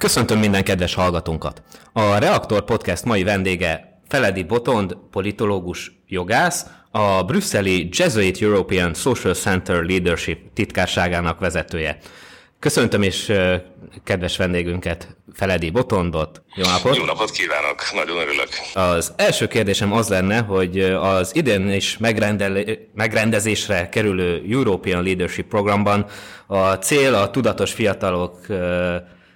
Köszöntöm minden kedves hallgatónkat! A Reaktor Podcast mai vendége Feledi Botond, politológus, jogász, a brüsszeli Jesuit European Social Center Leadership titkárságának vezetője. Köszöntöm is kedves vendégünket, Feledi Botondot. Jó napot! Jó napot kívánok! Nagyon örülök. Az első kérdésem az lenne, hogy az idén is megrendezésre kerülő European Leadership programban a cél a tudatos fiatalok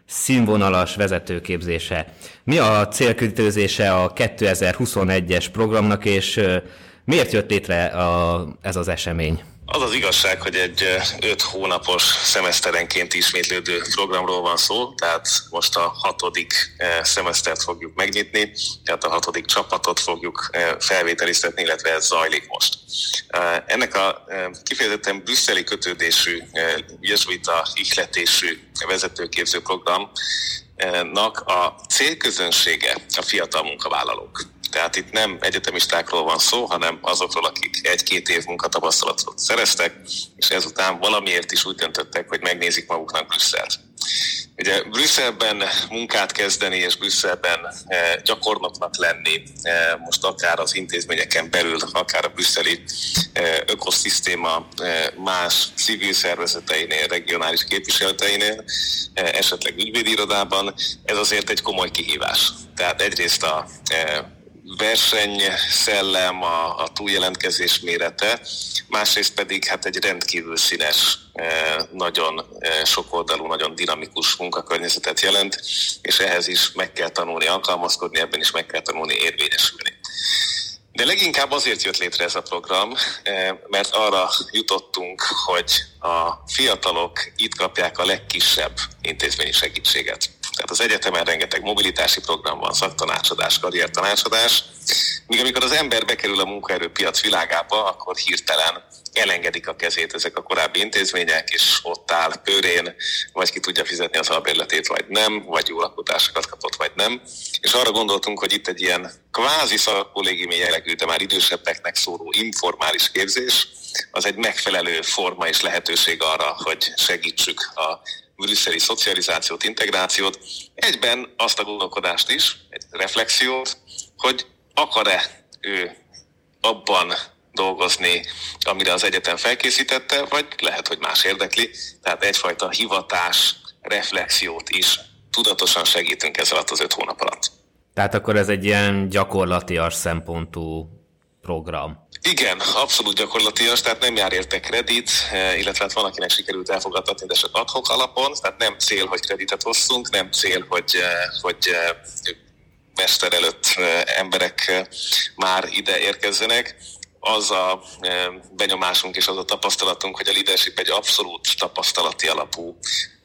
színvonalas vezetőképzése. Mi a célkütőzése a 2021-es programnak, és miért jött létre a, ez az esemény? Az az igazság, hogy egy öt hónapos szemeszterenként ismétlődő programról van szó, tehát most a hatodik szemesztert fogjuk megnyitni, tehát a hatodik csapatot fogjuk felvételiztetni, illetve ez zajlik most. Ennek a kifejezetten brüsszeli kötődésű, jezsuita ihletésű vezetőképző programnak a célközönsége a fiatal munkavállalók. Tehát itt nem egyetemistákról van szó, hanem azokról, akik egy-két év munkatapasztalatot szereztek, és ezután valamiért is úgy döntöttek, hogy megnézik maguknak Brüsszelt. Ugye Brüsszelben munkát kezdeni és Brüsszelben eh, gyakornoknak lenni, eh, most akár az intézményeken belül, akár a brüsszeli eh, ökoszisztéma más civil szervezeteinél, regionális képviseleteinél, esetleg ügyvédirodában, ez azért egy komoly kihívás. Tehát egyrészt a versenyszellem, a, a túljelentkezés mérete, másrészt pedig hát egy rendkívül színes, eh, nagyon eh, sokoldalú, nagyon dinamikus munkakörnyezetet jelent, és ehhez is meg kell tanulni alkalmazkodni, ebben is meg kell tanulni érvényesülni. De leginkább azért jött létre ez a program, eh, mert arra jutottunk, hogy a fiatalok itt kapják a legkisebb intézményi segítséget. Tehát az egyetemen rengeteg mobilitási program van, szaktanácsadás, karriertanácsadás, míg amikor az ember bekerül a munkaerőpiac világába, akkor hirtelen elengedik a kezét ezek a korábbi intézmények, és ott áll pőrén, vagy ki tudja fizetni az albérletét, vagy nem, vagy jó lakótársakat kapott, vagy nem. És arra gondoltunk, hogy itt egy ilyen kvázi szakkollégiumi jellegű, de már idősebbeknek szóró informális képzés, az egy megfelelő forma és lehetőség arra, hogy segítsük a brüsszeli szocializációt, integrációt, egyben azt a gondolkodást is, egy reflexiót, hogy akar-e ő abban dolgozni, amire az egyetem felkészítette, vagy lehet, hogy más érdekli. Tehát egyfajta hivatás, reflexiót is tudatosan segítünk ez az öt hónap alatt. Tehát akkor ez egy ilyen gyakorlatias szempontú program. Igen, abszolút gyakorlatilag, tehát nem jár érte kredit, eh, illetve hát van, akinek sikerült elfogadtatni, de csak adhok alapon, tehát nem cél, hogy kreditet hosszunk, nem cél, hogy, eh, hogy eh, mester előtt emberek már ide érkezzenek. Az a benyomásunk és az a tapasztalatunk, hogy a leadership egy abszolút tapasztalati alapú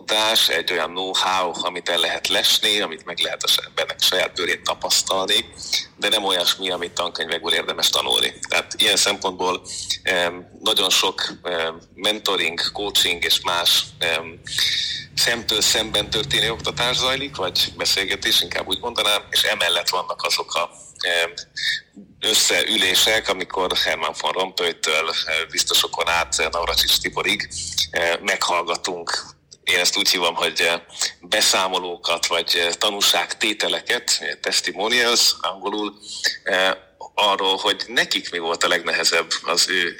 tudás, egy olyan know-how, amit el lehet lesni, amit meg lehet az embernek saját bőrét tapasztalni, de nem olyasmi, amit tankönyvekből érdemes tanulni. Tehát ilyen szempontból nagyon sok mentoring, coaching és más szemtől szemben történő oktatás zajlik, vagy beszélgetés, inkább úgy mondanám, és emellett vannak azok a összeülések, amikor Herman von Rompuytől biztosokon át Navracsics Tiborig meghallgatunk én ezt úgy hívom, hogy eh, beszámolókat, vagy eh, tanúságtételeket, eh, testimonials angolul, arról, hogy nekik mi volt a legnehezebb az ő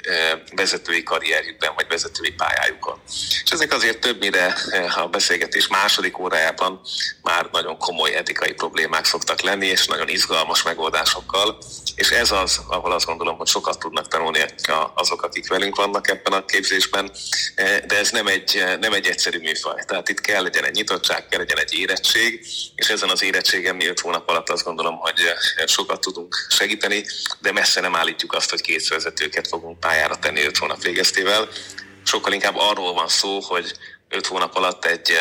vezetői karrierjükben, vagy vezetői pályájukon. És ezek azért többnyire a beszélgetés második órájában már nagyon komoly etikai problémák szoktak lenni, és nagyon izgalmas megoldásokkal, és ez az, ahol azt gondolom, hogy sokat tudnak tanulni azok, akik velünk vannak ebben a képzésben, de ez nem egy, nem egy egyszerű műfaj. Tehát itt kell legyen egy nyitottság, kell legyen egy érettség, és ezen az érettségen mi öt hónap alatt azt gondolom, hogy sokat tudunk segíteni, de messze nem állítjuk azt, hogy két vezetőket fogunk pályára tenni öt hónap végeztével. Sokkal inkább arról van szó, hogy öt hónap alatt egy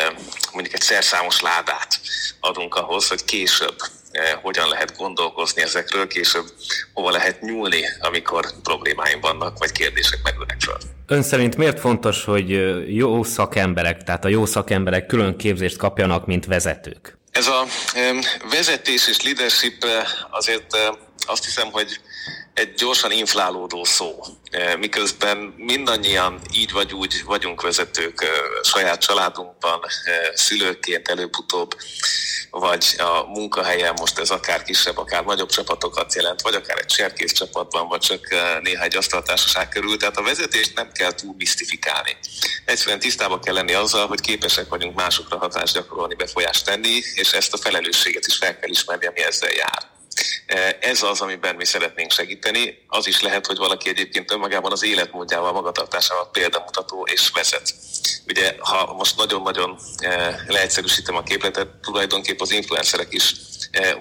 mondjuk egy szerszámos ládát adunk ahhoz, hogy később hogyan lehet gondolkozni ezekről, később hova lehet nyúlni, amikor problémáim vannak, vagy kérdések merülnek fel. Ön szerint miért fontos, hogy jó szakemberek, tehát a jó szakemberek külön képzést kapjanak, mint vezetők? Ez a vezetés és leadership azért azt hiszem, hogy egy gyorsan inflálódó szó, miközben mindannyian így vagy úgy vagyunk vezetők saját családunkban, szülőként előbb-utóbb, vagy a munkahelyen most ez akár kisebb, akár nagyobb csapatokat jelent, vagy akár egy cserkész csapatban, vagy csak néhány asztaltársaság körül. Tehát a vezetést nem kell túl misztifikálni. Egyszerűen tisztában kell lenni azzal, hogy képesek vagyunk másokra hatást gyakorolni, befolyást tenni, és ezt a felelősséget is fel kell ismerni, ami ezzel jár. Ez az, amiben mi szeretnénk segíteni. Az is lehet, hogy valaki egyébként önmagában az életmódjával, magatartásával példamutató és vezet. Ugye, ha most nagyon-nagyon leegyszerűsítem a képletet, tulajdonképpen az influencerek is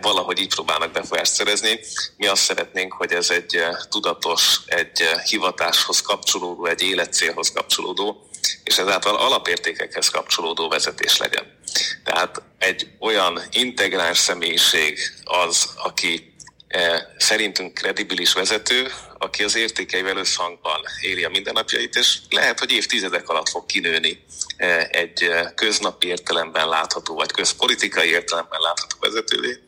valahogy így próbálnak befolyást szerezni. Mi azt szeretnénk, hogy ez egy tudatos, egy hivatáshoz kapcsolódó, egy életcélhoz kapcsolódó, és ezáltal alapértékekhez kapcsolódó vezetés legyen. Tehát egy olyan integráns személyiség az, aki eh, szerintünk kredibilis vezető, aki az értékeivel összhangban éli a mindennapjait, és lehet, hogy évtizedek alatt fog kinőni eh, egy eh, köznapi értelemben látható, vagy közpolitikai értelemben látható vezetővé,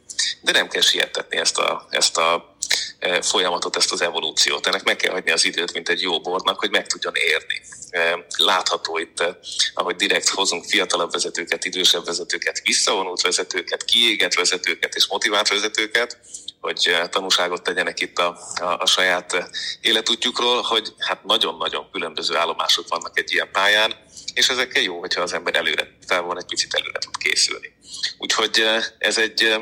de nem kell sietetni ezt a, ezt a folyamatot, ezt az evolúciót. Ennek meg kell hagyni az időt, mint egy jó bornak, hogy meg tudjon érni. Látható itt, ahogy direkt hozunk fiatalabb vezetőket, idősebb vezetőket, visszavonult vezetőket, kiégett vezetőket és motivált vezetőket, hogy tanúságot tegyenek itt a, a, a saját életútjukról, hogy hát nagyon-nagyon különböző állomások vannak egy ilyen pályán, és ezekkel jó, hogyha az ember előre távol egy picit előre tud készülni. Úgyhogy ez egy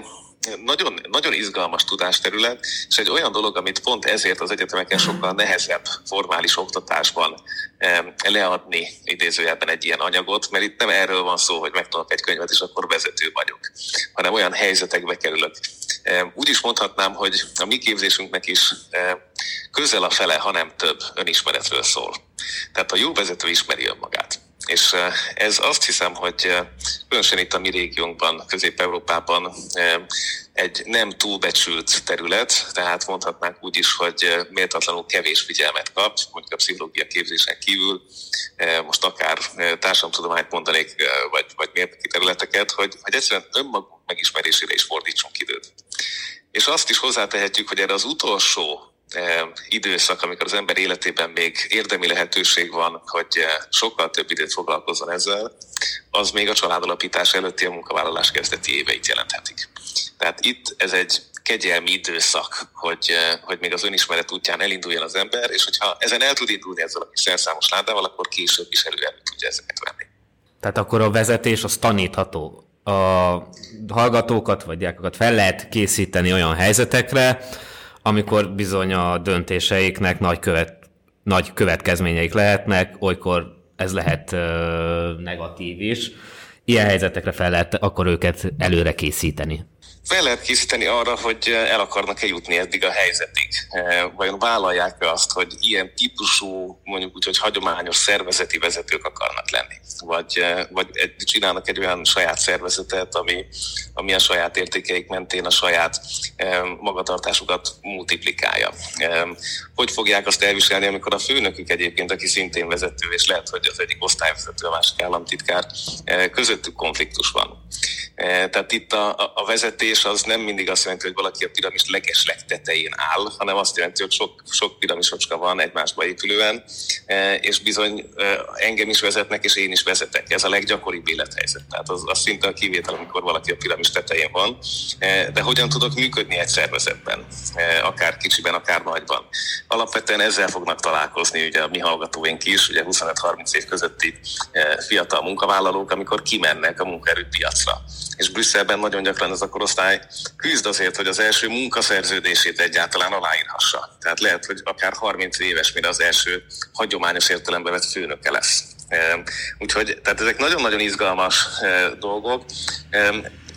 nagyon, nagyon izgalmas tudásterület, és egy olyan dolog, amit pont ezért az egyetemeken sokkal nehezebb formális oktatásban leadni idézőjelben egy ilyen anyagot, mert itt nem erről van szó, hogy megtanulok egy könyvet, és akkor vezető vagyok, hanem olyan helyzetekbe kerülök. Úgy is mondhatnám, hogy a mi képzésünknek is közel a fele, ha nem több önismeretről szól. Tehát a jó vezető ismeri önmagát. És ez azt hiszem, hogy különösen itt a mi régiónkban, Közép-Európában egy nem túlbecsült terület, tehát mondhatnánk úgy is, hogy méltatlanul kevés figyelmet kap, mondjuk a pszichológia képzésen kívül, most akár társadalomtudományt mondanék, vagy, vagy mérnöki területeket, hogy, hogy egyszerűen önmagunk megismerésére is fordítsunk időt. És azt is hozzátehetjük, hogy erre az utolsó időszak, amikor az ember életében még érdemi lehetőség van, hogy sokkal több időt foglalkozzon ezzel, az még a családalapítás előtti a munkavállalás kezdeti éveit jelenthetik. Tehát itt ez egy kegyelmi időszak, hogy, hogy még az önismeret útján elinduljon az ember, és hogyha ezen el tud indulni ezzel a kis szerszámos ládával, akkor később is elő, elő tudja ezeket venni. Tehát akkor a vezetés az tanítható. A hallgatókat vagy diákokat fel lehet készíteni olyan helyzetekre, amikor bizony a döntéseiknek nagy, követ, nagy következményeik lehetnek, olykor ez lehet ö, negatív is. Ilyen helyzetekre fel lehet akkor őket előre készíteni fel lehet készíteni arra, hogy el akarnak-e jutni eddig a helyzetig. Vajon vállalják-e azt, hogy ilyen típusú, mondjuk úgy, hogy hagyományos szervezeti vezetők akarnak lenni? Vagy, vagy csinálnak egy olyan saját szervezetet, ami, ami a saját értékeik mentén a saját magatartásukat multiplikálja. Hogy fogják azt elviselni, amikor a főnökük egyébként, aki szintén vezető, és lehet, hogy az egyik osztályvezető, a másik államtitkár, közöttük konfliktus van. Tehát itt a, a vezetés az nem mindig azt jelenti, hogy valaki a piramis leges legtetején áll, hanem azt jelenti, hogy sok, sok piramisocska van egymásba épülően, és bizony engem is vezetnek, és én is vezetek. Ez a leggyakoribb élethelyzet. Tehát az, az szinte a kivétel, amikor valaki a piramis tetején van. De hogyan tudok működni egy szervezetben, akár kicsiben, akár nagyban? Alapvetően ezzel fognak találkozni ugye a mi hallgatóink is, ugye 25-30 év közötti fiatal munkavállalók, amikor kimennek a munkaerőpiacra és Brüsszelben nagyon gyakran ez a korosztály küzd azért, hogy az első munkaszerződését egyáltalán aláírhassa. Tehát lehet, hogy akár 30 éves, mire az első hagyományos értelembe vett főnöke lesz. Úgyhogy tehát ezek nagyon-nagyon izgalmas dolgok.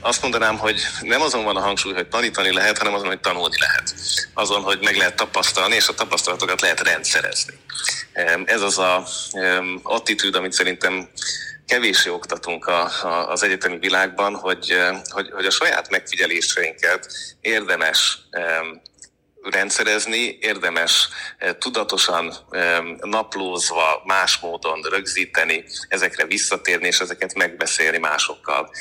Azt mondanám, hogy nem azon van a hangsúly, hogy tanítani lehet, hanem azon, hogy tanulni lehet. Azon, hogy meg lehet tapasztalni, és a tapasztalatokat lehet rendszerezni. Ez az a attitűd, amit szerintem kevéssé oktatunk a, a, az egyetemi világban, hogy, hogy, hogy a saját megfigyeléseinket érdemes rendszerezni, érdemes tudatosan naplózva, más módon rögzíteni, ezekre visszatérni, és ezeket megbeszélni másokkal.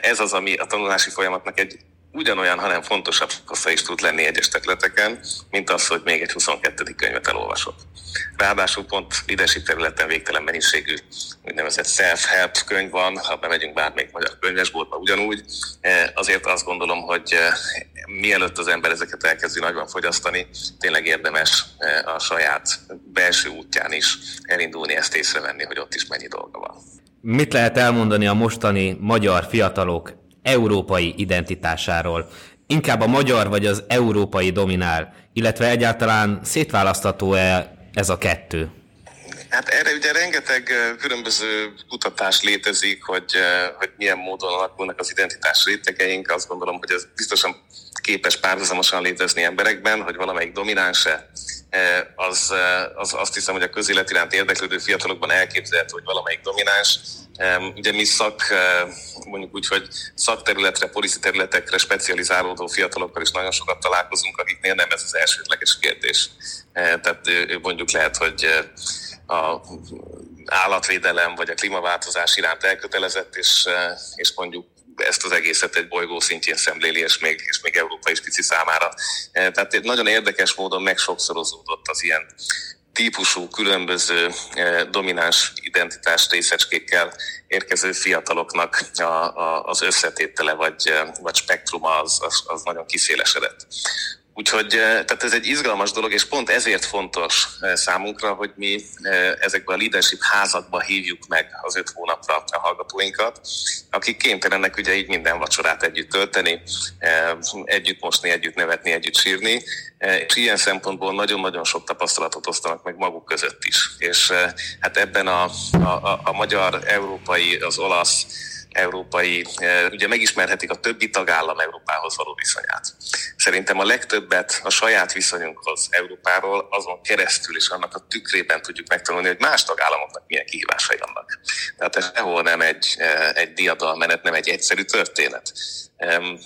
Ez az, ami a tanulási folyamatnak egy ugyanolyan, hanem fontosabb hossza is tud lenni egyes területeken, mint az, hogy még egy 22. könyvet elolvasok. Ráadásul pont leadership területen végtelen mennyiségű úgynevezett self-help könyv van, ha bemegyünk bármelyik magyar könyvesboltba ugyanúgy. E, azért azt gondolom, hogy e, mielőtt az ember ezeket elkezdi nagyban fogyasztani, tényleg érdemes e, a saját belső útján is elindulni, ezt észrevenni, hogy ott is mennyi dolga van. Mit lehet elmondani a mostani magyar fiatalok európai identitásáról. Inkább a magyar vagy az európai dominál, illetve egyáltalán szétválasztható-e ez a kettő? Hát erre ugye rengeteg különböző kutatás létezik, hogy, hogy milyen módon alakulnak az identitás rétegeink. Azt gondolom, hogy ez biztosan képes párhuzamosan létezni emberekben, hogy valamelyik domináns-e, az, az azt hiszem, hogy a közélet iránt érdeklődő fiatalokban elképzelhető, hogy valamelyik domináns, Ugye mi szak, mondjuk úgy, hogy szakterületre, policy területekre specializálódó fiatalokkal is nagyon sokat találkozunk, akiknél nem ez az elsődleges kérdés. Tehát mondjuk lehet, hogy a állatvédelem vagy a klímaváltozás iránt elkötelezett, és, és mondjuk ezt az egészet egy bolygó szintjén szemléli, és még, és még Európa is pici számára. Tehát nagyon érdekes módon megsokszorozódott az ilyen típusú, különböző eh, domináns identitás részecskékkel érkező fiataloknak a, a, az összetétele vagy, eh, vagy spektruma az, az, az nagyon kiszélesedett. Úgyhogy eh, tehát ez egy izgalmas dolog, és pont ezért fontos számunkra, hogy mi ezekben a leadership házakba hívjuk meg az öt hónapra a hallgatóinkat, akik kénytelenek ugye így minden vacsorát együtt tölteni, együtt mosni, együtt nevetni, együtt sírni, Eh, és ilyen szempontból nagyon-nagyon sok tapasztalatot osztanak meg maguk között is. És eh, hát ebben a, a, a magyar, európai, az olasz, európai, eh, ugye megismerhetik a többi tagállam Európához való viszonyát. Szerintem a legtöbbet a saját viszonyunkhoz Európáról azon keresztül és annak a tükrében tudjuk megtanulni, hogy más tagállamoknak milyen kihívásai vannak. Tehát ez sehol nem egy, egy diadalmenet, nem egy egyszerű történet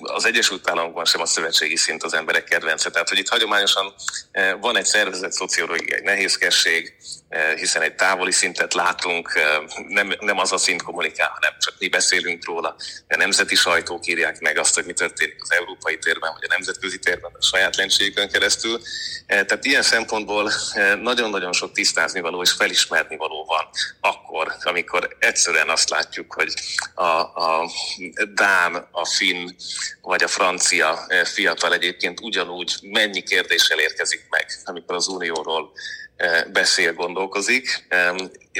az Egyesült Államokban sem a szövetségi szint az emberek kedvence. Tehát, hogy itt hagyományosan eh, van egy szervezet szociológiai nehézkesség, eh, hiszen egy távoli szintet látunk, eh, nem, nem az a szint kommunikál, hanem csak mi beszélünk róla. A nemzeti sajtók írják meg azt, hogy mi történik az európai térben, vagy a nemzetközi térben, a saját lencséjükön keresztül. Tehát ilyen szempontból nagyon-nagyon sok tisztázni való és felismerni való van akkor, amikor egyszerűen azt látjuk, hogy a, a Dán, a Finn, vagy a francia eh, fiatal egyébként ugyanúgy mennyi kérdéssel érkezik meg, amikor az unióról beszél, gondolkozik,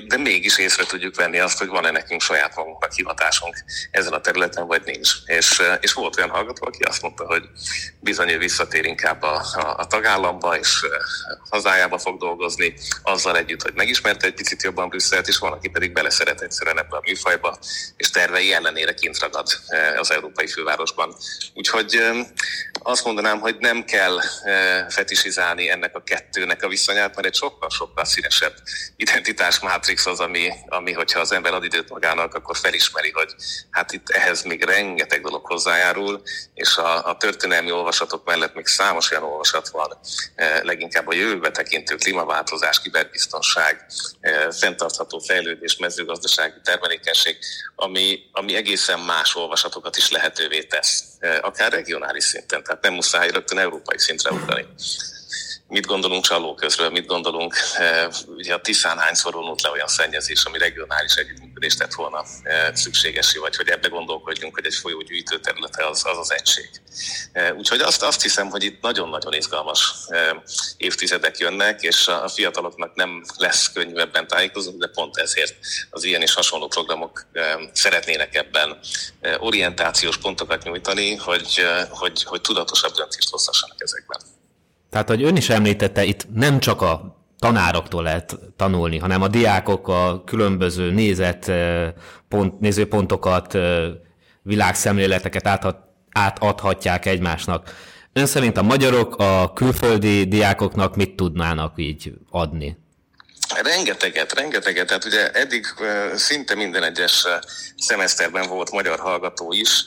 de mégis észre tudjuk venni azt, hogy van-e nekünk saját magunknak hivatásunk ezen a területen, vagy nincs. És, eh, és volt olyan hallgató, aki azt mondta, hogy bizony ő visszatér inkább a, a, a tagállamba, és hazájába fog dolgozni, azzal együtt, hogy megismerte egy picit jobban Brüsszelt, és van, aki pedig beleszeret egyszerűen ebbe a műfajba, és tervei ellenére kint ragad az európai fővárosban. Úgyhogy azt mondanám, hogy nem kell fetisizálni ennek a kettőnek a viszonyát, mert egy sokkal-sokkal színesebb identitás mátrix az, ami, ami, hogyha az ember ad időt magának, akkor felismeri, hogy hát itt ehhez még rengeteg dolog hozzájárul, és a, a történelmi olvasatok mellett még számos olyan olvasat van, leginkább a jövőbe tekintő klímaváltozás, kiberbiztonság, fenntartható fejlődés, mezőgazdasági termelékenység, ami, ami egészen más olvasatokat is lehetővé tesz, akár regionális szinten, tehát nem muszáj rögtön európai szintre ugrani mit gondolunk csalóközről, mit gondolunk, eh, ugye a Tiszán hányszor vonult le olyan szennyezés, ami regionális együttműködést tett volna eh, szükségesé, vagy hogy ebbe gondolkodjunk, hogy egy folyó gyűjtő területe az az, az egység. Eh, úgyhogy azt, azt hiszem, hogy itt nagyon-nagyon izgalmas évtizedek jönnek, és a fiataloknak nem lesz könnyűbben tájékozunk, de pont ezért az ilyen és hasonló programok szeretnének ebben orientációs pontokat nyújtani, hogy, hogy, hogy tudatosabb döntést hozhassanak ezekben. Tehát, hogy ön is említette, itt nem csak a tanároktól lehet tanulni, hanem a diákok a különböző nézet, pont, nézőpontokat, világszemléleteket átadhatják egymásnak. Ön szerint a magyarok a külföldi diákoknak mit tudnának így adni? Rengeteget, rengeteget. Tehát ugye eddig szinte minden egyes szemeszterben volt magyar hallgató is,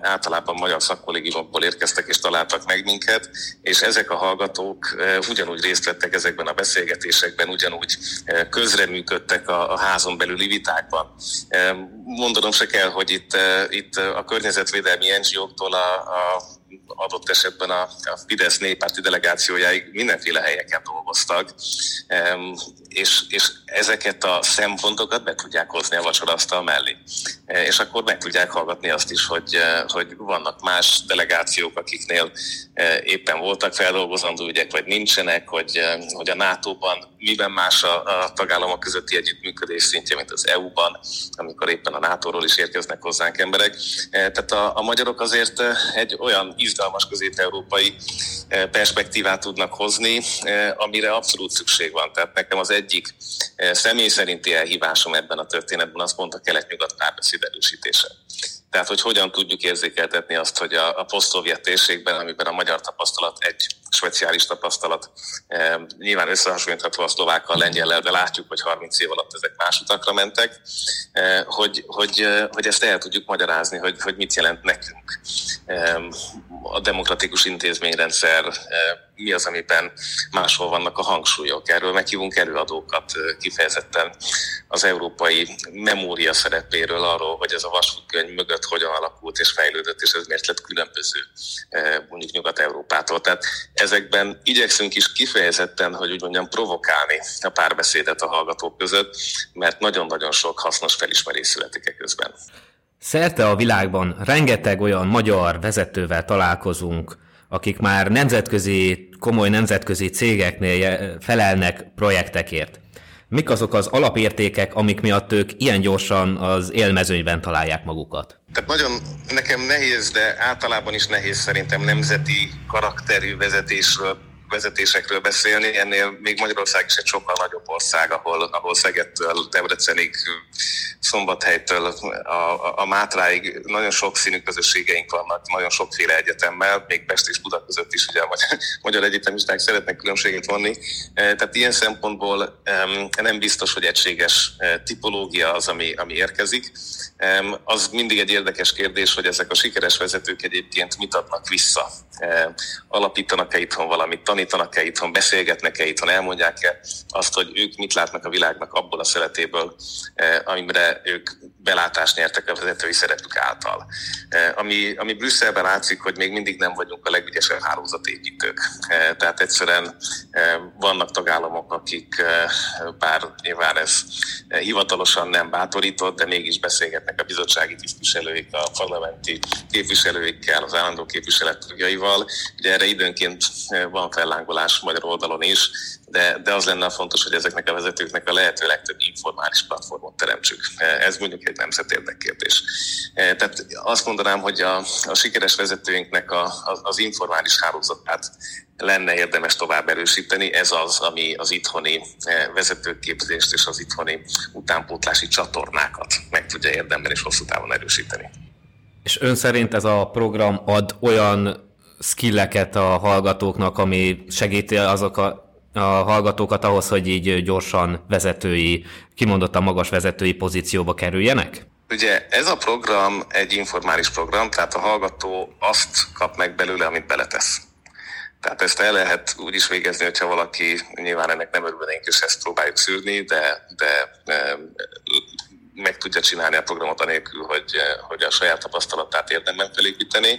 általában magyar szakkollégiumokból érkeztek és találtak meg minket, és ezek a hallgatók ugyanúgy részt vettek ezekben a beszélgetésekben, ugyanúgy közreműködtek a, a házon belüli vitákban. Mondanom se kell, hogy itt, itt a környezetvédelmi NGO-któl a, a adott esetben a, a Fidesz néppárti delegációjáig mindenféle helyeken dolgoztak, és, és ezeket a szempontokat be tudják hozni a vacsorasztal mellé. E, és akkor meg tudják hallgatni azt is, hogy, e, hogy vannak más delegációk, akiknél e, éppen voltak feldolgozandó ügyek, vagy nincsenek, hogy, hogy a NATO-ban miben más a, a tagállamok közötti együttműködés szintje, mint az EU-ban, amikor éppen a NATO-ról is érkeznek hozzánk emberek. Tehát a, a magyarok azért egy olyan izgalmas közép-európai perspektívát tudnak hozni, amire abszolút szükség van. Tehát nekem az egyik személy szerinti elhívásom ebben a történetben az pont a kelet-nyugat párbeszéd erősítése. Tehát, hogy hogyan tudjuk érzékeltetni azt, hogy a, a posztszovjet térségben, amiben a magyar tapasztalat egy speciális tapasztalat, e, nyilván összehasonlítható a szlovákkal, lengyellel, de látjuk, hogy 30 év alatt ezek más utakra mentek, e, hogy, hogy, hogy ezt el tudjuk magyarázni, hogy, hogy mit jelent nekünk. E, a demokratikus intézményrendszer, e, mi az, amiben máshol vannak a hangsúlyok. Erről meghívunk előadókat kifejezetten az európai memória szerepéről, arról, hogy ez a vasútkönyv mögött hogyan alakult és fejlődött, és ez miért lett különböző mondjuk Nyugat-Európától. Tehát ezekben igyekszünk is kifejezetten, hogy úgy mondjam, provokálni a párbeszédet a hallgatók között, mert nagyon-nagyon sok hasznos felismerés születik e közben. Szerte a világban rengeteg olyan magyar vezetővel találkozunk, akik már nemzetközi, komoly nemzetközi cégeknél felelnek projektekért. Mik azok az alapértékek, amik miatt ők ilyen gyorsan az élmezőnyben találják magukat? Tehát nagyon nekem nehéz, de általában is nehéz szerintem nemzeti karakterű vezetésről vezetésekről beszélni, ennél még Magyarország is egy sokkal nagyobb ország, ahol, ahol Szegedtől, Debrecenig, Szombathelytől a, a, Mátráig nagyon sok színű közösségeink vannak, nagyon sokféle egyetemmel, még Pest és Buda között is ugye a magyar, magyar egyetemisták szeretnek különbséget vonni. E, tehát ilyen szempontból nem biztos, hogy egységes e, tipológia az, ami, ami érkezik. Az mindig egy érdekes kérdés, hogy ezek a sikeres vezetők egyébként mit adnak vissza. E, alapítanak-e itthon valamit, tanítanak-e itthon, beszélgetnek-e itthon, elmondják-e azt, hogy ők mit látnak a világnak abból a szeretéből, e, amire ők belátást nyertek a vezetői szerepük által. E, ami, ami Brüsszelben látszik, hogy még mindig nem vagyunk a legügyesebb hálózatépítők. Tehát egyszerűen vannak tagállamok, akik, bár nyilván ez hivatalosan nem bátorított, de mégis beszélgetnek a bizottsági tisztviselőik, a parlamenti képviselőikkel, az állandó képviselet tagjaival. Ugye erre időnként van fellángolás magyar oldalon is, de, de az lenne a fontos, hogy ezeknek a vezetőknek a lehető legtöbb informális platformot teremtsük. Ez mondjuk egy nemzet érdekkérdés. Tehát azt mondanám, hogy a, a sikeres vezetőinknek a, a, az informális hálózatát lenne érdemes tovább erősíteni. Ez az, ami az itthoni vezetőképzést és az itthoni utánpótlási csatornákat meg tudja érdemben és hosszú távon erősíteni. És ön szerint ez a program ad olyan skilleket a hallgatóknak, ami segíti azok a, a hallgatókat ahhoz, hogy így gyorsan vezetői, kimondottan magas vezetői pozícióba kerüljenek? Ugye ez a program egy informális program, tehát a hallgató azt kap meg belőle, amit beletesz. Tehát ezt el lehet úgy is végezni, hogyha valaki, nyilván ennek nem örülnénk, és ezt próbáljuk szűrni, de, de meg tudja csinálni a programot anélkül, hogy, hogy a saját tapasztalatát érdemben felépíteni,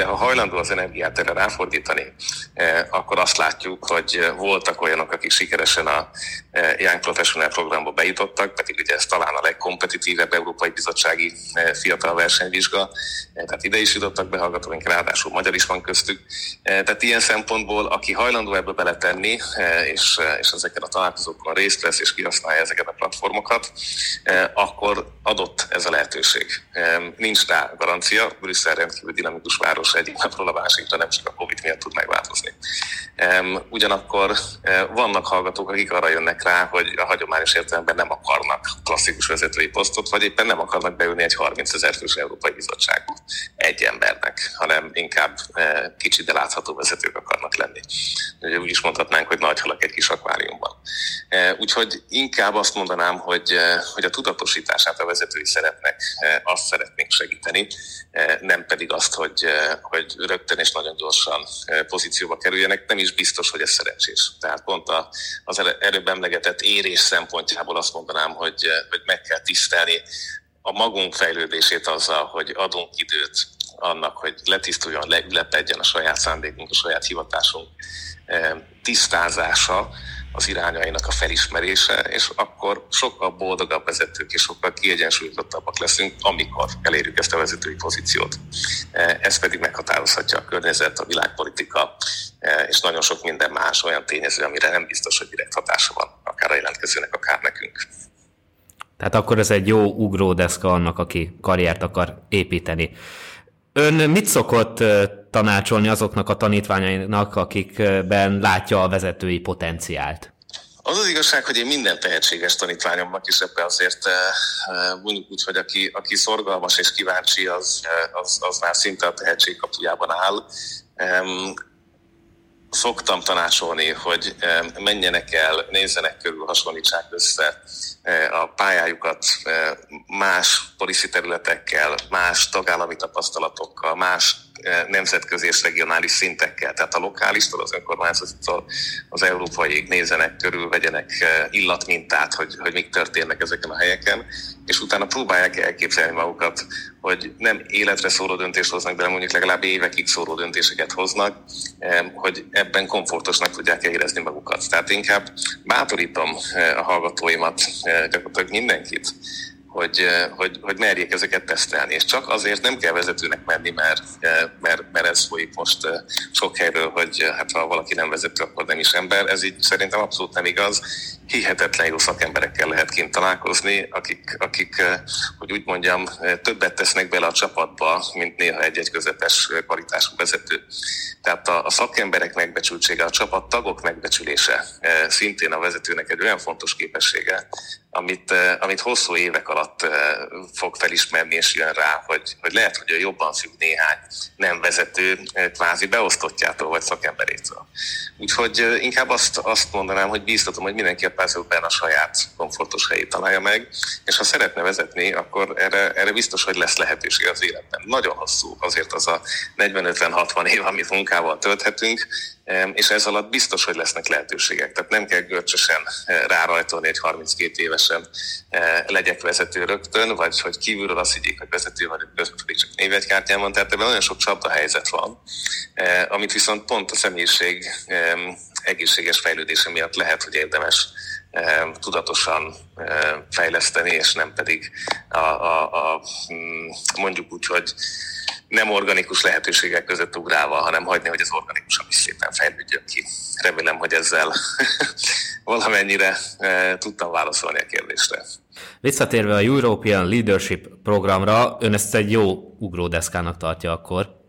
de ha hajlandó az energiát erre ráfordítani, eh, akkor azt látjuk, hogy voltak olyanok, akik sikeresen a eh, Young Professional programba bejutottak, pedig ugye ez talán a legkompetitívebb Európai Bizottsági eh, fiatal versenyvizsga, tehát ide is jutottak be hallgatóink, ráadásul magyar is van köztük. Tehát ilyen szempontból, aki hajlandó ebbe beletenni, és, és ezeken a találkozókon részt vesz, és kihasználja ezeket a platformokat, akkor adott ez a lehetőség. Nincs rá garancia, Brüsszel rendkívül dinamikus város egyik napról a másikra nem csak a Covid miatt tud megváltozni. Ugyanakkor vannak hallgatók, akik arra jönnek rá, hogy a hagyományos értelemben nem akarnak klasszikus vezetői posztot, vagy éppen nem akarnak beülni egy 30 ezer fős Európai Bizottságba egy embernek, hanem inkább kicsi, de látható vezetők akarnak lenni. Ugye úgy is mondhatnánk, hogy nagy halak egy kis akváriumban. Úgyhogy inkább azt mondanám, hogy, hogy a tudatosítását a vezetői szerepnek azt szeretnénk segíteni, nem pedig azt, hogy, hogy rögtön és nagyon gyorsan pozícióba kerüljenek. Nem is biztos, hogy ez szerencsés. Tehát pont az előbb emlegetett érés szempontjából azt mondanám, hogy, hogy meg kell tisztelni a magunk fejlődését azzal, hogy adunk időt annak, hogy letisztuljon, leülepedjen a saját szándékunk, a saját hivatásunk tisztázása, az irányainak a felismerése, és akkor sokkal boldogabb vezetők és sokkal kiegyensúlyozottabbak leszünk, amikor elérjük ezt a vezetői pozíciót. E, ez pedig meghatározhatja a környezet, a világpolitika, e, és nagyon sok minden más olyan tényező, amire nem biztos, hogy direkt hatása van, akár a jelentkezőnek, akár nekünk. Tehát akkor ez egy jó ugródeszka annak, aki karriert akar építeni. Ön mit szokott tanácsolni azoknak a tanítványainak, akikben látja a vezetői potenciált? Az az igazság, hogy én minden tehetséges tanítványomnak is ebbe azért mondjuk úgy, hogy aki, aki szorgalmas és kíváncsi, az, az, az már szinte a tehetség kapujában áll. Szoktam tanácsolni, hogy menjenek el, nézzenek körül, hasonlítsák össze a pályájukat más policy területekkel, más tagállami tapasztalatokkal, más nemzetközi és regionális szintekkel, tehát a lokális, az önkormányzatitól az európai nézenek körül, vegyenek illatmintát, hogy, hogy mik történnek ezeken a helyeken, és utána próbálják elképzelni magukat, hogy nem életre szóló döntést hoznak, de mondjuk legalább évekig szóló döntéseket hoznak, hogy ebben komfortosnak tudják érezni magukat. Tehát inkább bátorítom a hallgatóimat, gyakorlatilag mindenkit, hogy, hogy, hogy merjék ezeket tesztelni. És csak azért nem kell vezetőnek menni, mert, mert, mert ez folyik most sok helyről, hogy hát ha valaki nem vezető, akkor nem is ember. Ez így szerintem abszolút nem igaz. Hihetetlen jó szakemberekkel lehet kint találkozni, akik, akik, hogy úgy mondjam, többet tesznek bele a csapatba, mint néha egy-egy közepes kvalitású vezető. Tehát a, a szakemberek megbecsültsége, a csapattagok megbecsülése szintén a vezetőnek egy olyan fontos képessége, amit, amit hosszú évek alatt fog felismerni, és jön rá, hogy, hogy lehet, hogy jobban függ néhány nem vezető kvázi beosztottjától vagy szakemberétől. Úgyhogy inkább azt, azt mondanám, hogy bíztatom, hogy mindenki a puzzle a saját komfortos helyét találja meg, és ha szeretne vezetni, akkor erre, erre biztos, hogy lesz lehetőség az életben. Nagyon hosszú azért az a 40-50-60 év, amit munkával tölthetünk, és ez alatt biztos, hogy lesznek lehetőségek. Tehát nem kell görcsösen eh, rárajtolni egy 32 évesen eh, legyek vezető rögtön, vagy hogy kívülről azt higgyék, hogy vezető vagyok, közben pedig csak névjegykártyám van. Tehát ebben nagyon sok csapda helyzet van, eh, amit viszont pont a személyiség egészséges fejlődése miatt lehet, hogy érdemes tudatosan fejleszteni, és nem pedig a, a, a mm, mondjuk úgy, hogy nem organikus lehetőségek között ugrálva, hanem hagyni, hogy az organikusan is szépen fejlődjön ki. Remélem, hogy ezzel valamennyire e, tudtam válaszolni a kérdésre. Visszatérve a European Leadership programra, ön ezt egy jó ugródeszkának tartja akkor?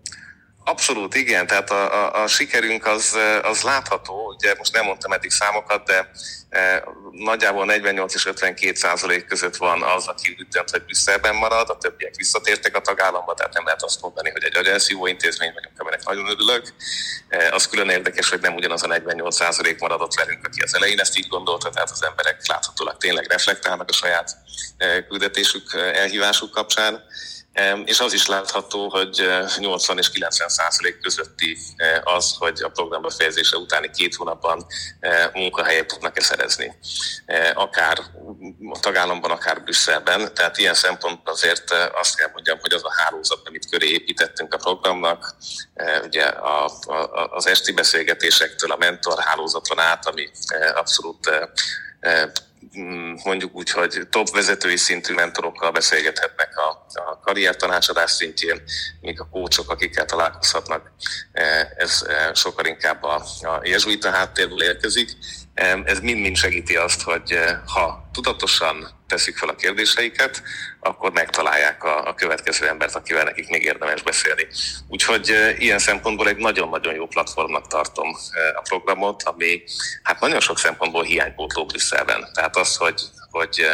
Abszolút, igen. Tehát a, a, a sikerünk az, az látható. Ugye most nem mondtam eddig számokat, de e, nagyjából 48% és 52 százalék között van az, aki úgy hogy Brüsszelben marad, a többiek visszatértek a tagállamba, tehát nem lehet azt mondani, hogy egy agyelszívó intézmény vagyunk, aminek nagyon örülök. E, az külön érdekes, hogy nem ugyanaz a 48 százalék maradott velünk, aki az elején ezt így gondolta, tehát az emberek láthatólag tényleg reflektálnak a saját küldetésük, elhívásuk kapcsán. És az is látható, hogy 80 és 90 százalék közötti az, hogy a program befejezése utáni két hónapban munkahelyet tudnak-e szerezni. Akár a tagállamban, akár Brüsszelben. Tehát ilyen szempontból azért azt kell mondjam, hogy az a hálózat, amit köré építettünk a programnak, ugye a, a, az esti beszélgetésektől a mentor hálózaton át, ami abszolút mondjuk úgy, hogy top vezetői szintű mentorokkal beszélgethetnek a, a karrier tanácsadás szintjén, míg a kócsok, akikkel találkozhatnak, e, ez e, sokkal inkább a, a jezsuita háttérből érkezik. Ez mind-mind segíti azt, hogy ha tudatosan teszik fel a kérdéseiket, akkor megtalálják a, a következő embert, akivel nekik még érdemes beszélni. Úgyhogy ilyen szempontból egy nagyon-nagyon jó platformnak tartom a programot, ami hát nagyon sok szempontból hiánypótló Brüsszelben. Tehát az, hogy hogy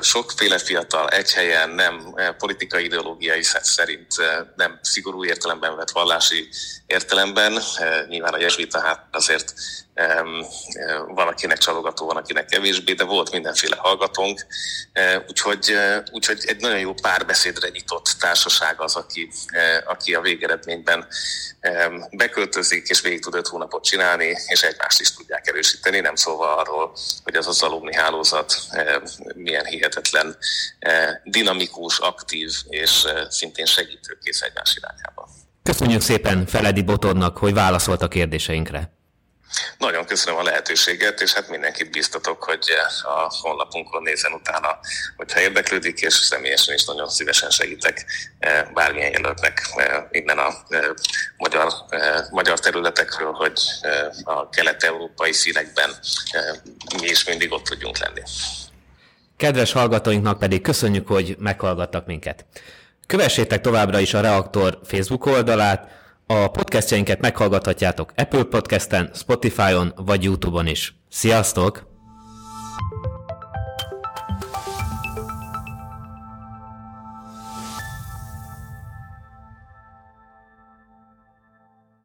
sokféle fiatal egy helyen nem politikai ideológiai szerint, nem szigorú értelemben vett vallási értelemben. Nyilván a jezsuita hát azért van, akinek csalogató, van, akinek kevésbé, de volt mindenféle hallgatónk, úgyhogy, úgyhogy egy nagyon jó párbeszédre nyitott társaság az, aki, aki a végeredményben beköltözik, és végig tud öt hónapot csinálni, és egymást is tudják erősíteni, nem szólva arról, hogy az az alumni hálózat milyen hihetetlen dinamikus, aktív és szintén segítőkész egymás irányába. Köszönjük szépen Feledi Botornak, hogy válaszolt a kérdéseinkre. Nagyon köszönöm a lehetőséget, és hát mindenkit biztatok, hogy a honlapunkon nézzen utána, hogyha érdeklődik, és személyesen is nagyon szívesen segítek eh, bármilyen jelöltnek eh, innen a eh, magyar, magyar területekről, hogy a kelet-európai színekben mi is mindig ott tudjunk lenni. Kedves hallgatóinknak pedig köszönjük, hogy meghallgattak minket. Kövessétek továbbra is a Reaktor Facebook oldalát, a podcastjainket meghallgathatjátok Apple Podcasten, Spotify-on vagy YouTube-on is. Sziasztok!